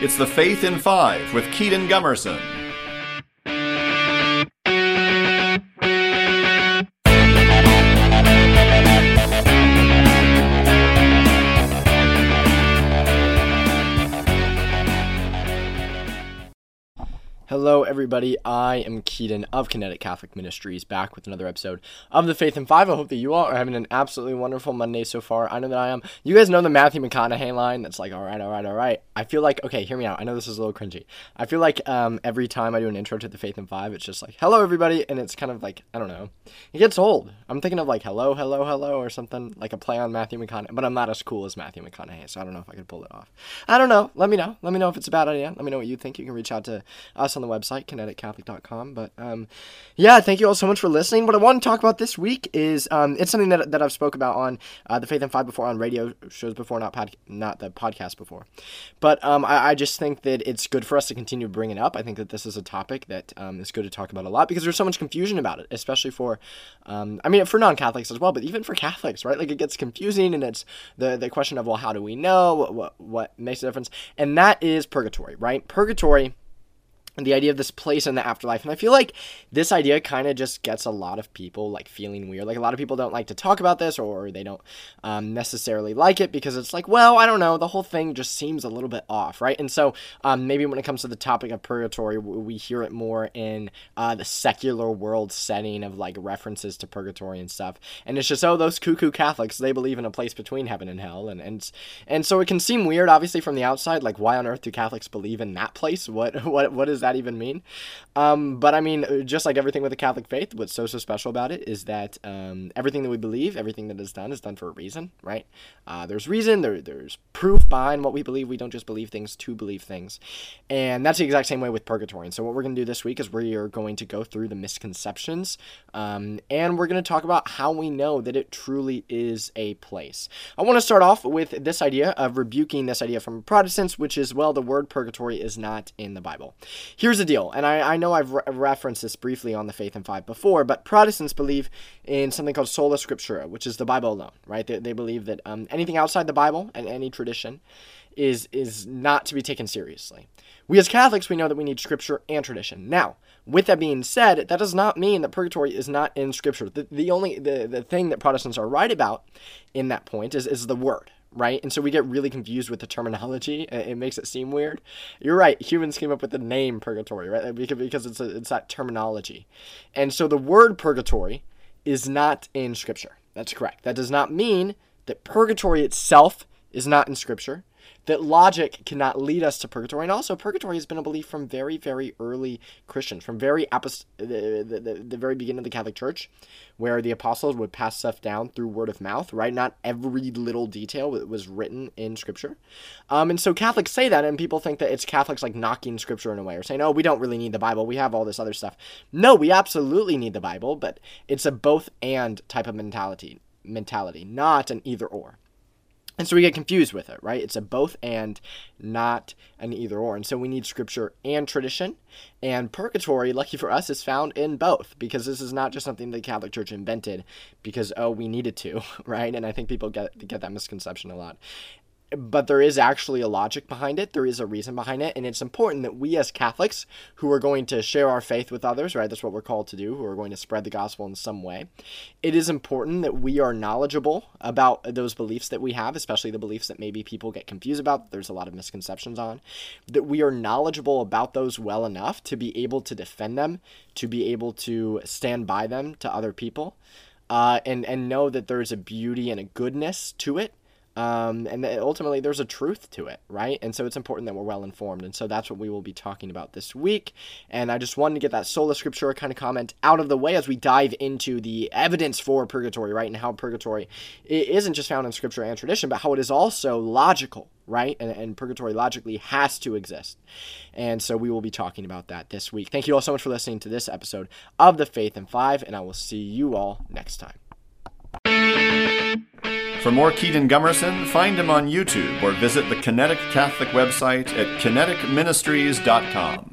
It's the Faith in Five with Kedon Gumerson. Hello, everybody. I am Kedon of Kinetic Catholic Ministries, back with another episode of The Faith in Five. I hope that you all are having an absolutely wonderful Monday so far. I know that I am. You guys know the Matthew McConaughey line that's like, all right, all right, all right. I feel like, okay, hear me out. I know this is a little cringy. I feel like um, every time I do an intro to The Faith in Five, it's just like, hello, everybody. And it's kind of like, I don't know. It gets old. I'm thinking of like, hello, hello, hello, or something, like a play on Matthew McConaughey. But I'm not as cool as Matthew McConaughey, so I don't know if I could pull it off. I don't know. Let me know. Let me know if it's a bad idea. Let me know what you think. You can reach out to us on the website, kineticcatholic.com. But um, yeah, thank you all so much for listening. What I want to talk about this week is um, it's something that, that I've spoke about on uh, the Faith in Five before, on radio shows before, not pod, not the podcast before. But um, I, I just think that it's good for us to continue bringing up. I think that this is a topic that um, is good to talk about a lot because there's so much confusion about it, especially for, um, I mean, for non-Catholics as well, but even for Catholics, right? Like it gets confusing, and it's the the question of well, how do we know what what, what makes a difference? And that is purgatory, right? Purgatory the idea of this place in the afterlife. And i feel like this idea kind of just gets a lot of people like feeling weird. Like a lot of people don't like to talk about this or they don't um, necessarily like it because it's like well i don't know the whole thing just seems a little bit off right? And so um, maybe when it comes to the topic of purgatory we hear it more in uh, the secular world setting of like references to purgatory and stuff. And it's just oh those cuckoo catholics they believe in a place between heaven and hell. And and, and so it can seem weird obviously from the outside like why on earth do catholics believe in that place? What what what is that that even mean? Um, but I mean, just like everything with the Catholic faith, what's so so special about it is that um, everything that we believe, everything that is done, is done for a reason, right? Uh, there's reason, there, there's proof behind what we believe. We don't just believe things to believe things, and that's the exact same way with purgatory. And so, what we're going to do this week is we are going to go through the misconceptions, um, and we're going to talk about how we know that it truly is a place. I want to start off with this idea of rebuking this idea from Protestants, which is well, the word purgatory is not in the Bible. Here's the deal, and I, I know I've re- referenced this briefly on the Faith in Five before, but Protestants believe in something called sola scriptura, which is the Bible alone, right? They, they believe that um, anything outside the Bible and any tradition is is not to be taken seriously. We as Catholics, we know that we need scripture and tradition. Now, with that being said, that does not mean that purgatory is not in scripture. The, the only the, the thing that Protestants are right about in that point is, is the word, right? And so we get really confused with the terminology. It makes it seem weird. You're right. Humans came up with the name purgatory, right? Because it's a, it's that terminology, and so the word purgatory is not in Scripture. That's correct. That does not mean that purgatory itself is not in Scripture that logic cannot lead us to purgatory. And also, purgatory has been a belief from very, very early Christians, from very apost- the, the, the, the very beginning of the Catholic Church, where the apostles would pass stuff down through word of mouth, right? Not every little detail was written in Scripture. Um, and so Catholics say that, and people think that it's Catholics like knocking Scripture in a way, or saying, oh, we don't really need the Bible. We have all this other stuff. No, we absolutely need the Bible, but it's a both and type of mentality, mentality, not an either or. And so we get confused with it, right? It's a both and, not an either or. And so we need scripture and tradition. And purgatory, lucky for us, is found in both because this is not just something the Catholic Church invented because, oh, we needed to, right? And I think people get, get that misconception a lot but there is actually a logic behind it. There is a reason behind it. And it's important that we, as Catholics, who are going to share our faith with others, right? That's what we're called to do, who are going to spread the gospel in some way. It is important that we are knowledgeable about those beliefs that we have, especially the beliefs that maybe people get confused about. There's a lot of misconceptions on. That we are knowledgeable about those well enough to be able to defend them, to be able to stand by them to other people. Uh, and and know that there's a beauty and a goodness to it um, and ultimately, there's a truth to it, right? And so it's important that we're well informed. And so that's what we will be talking about this week. And I just wanted to get that sola scriptura kind of comment out of the way as we dive into the evidence for purgatory, right? And how purgatory isn't just found in scripture and tradition, but how it is also logical, right? And, and purgatory logically has to exist. And so we will be talking about that this week. Thank you all so much for listening to this episode of The Faith in Five, and I will see you all next time. For more Kedon Gumerson, find him on YouTube or visit the Kinetic Catholic website at kineticministries.com.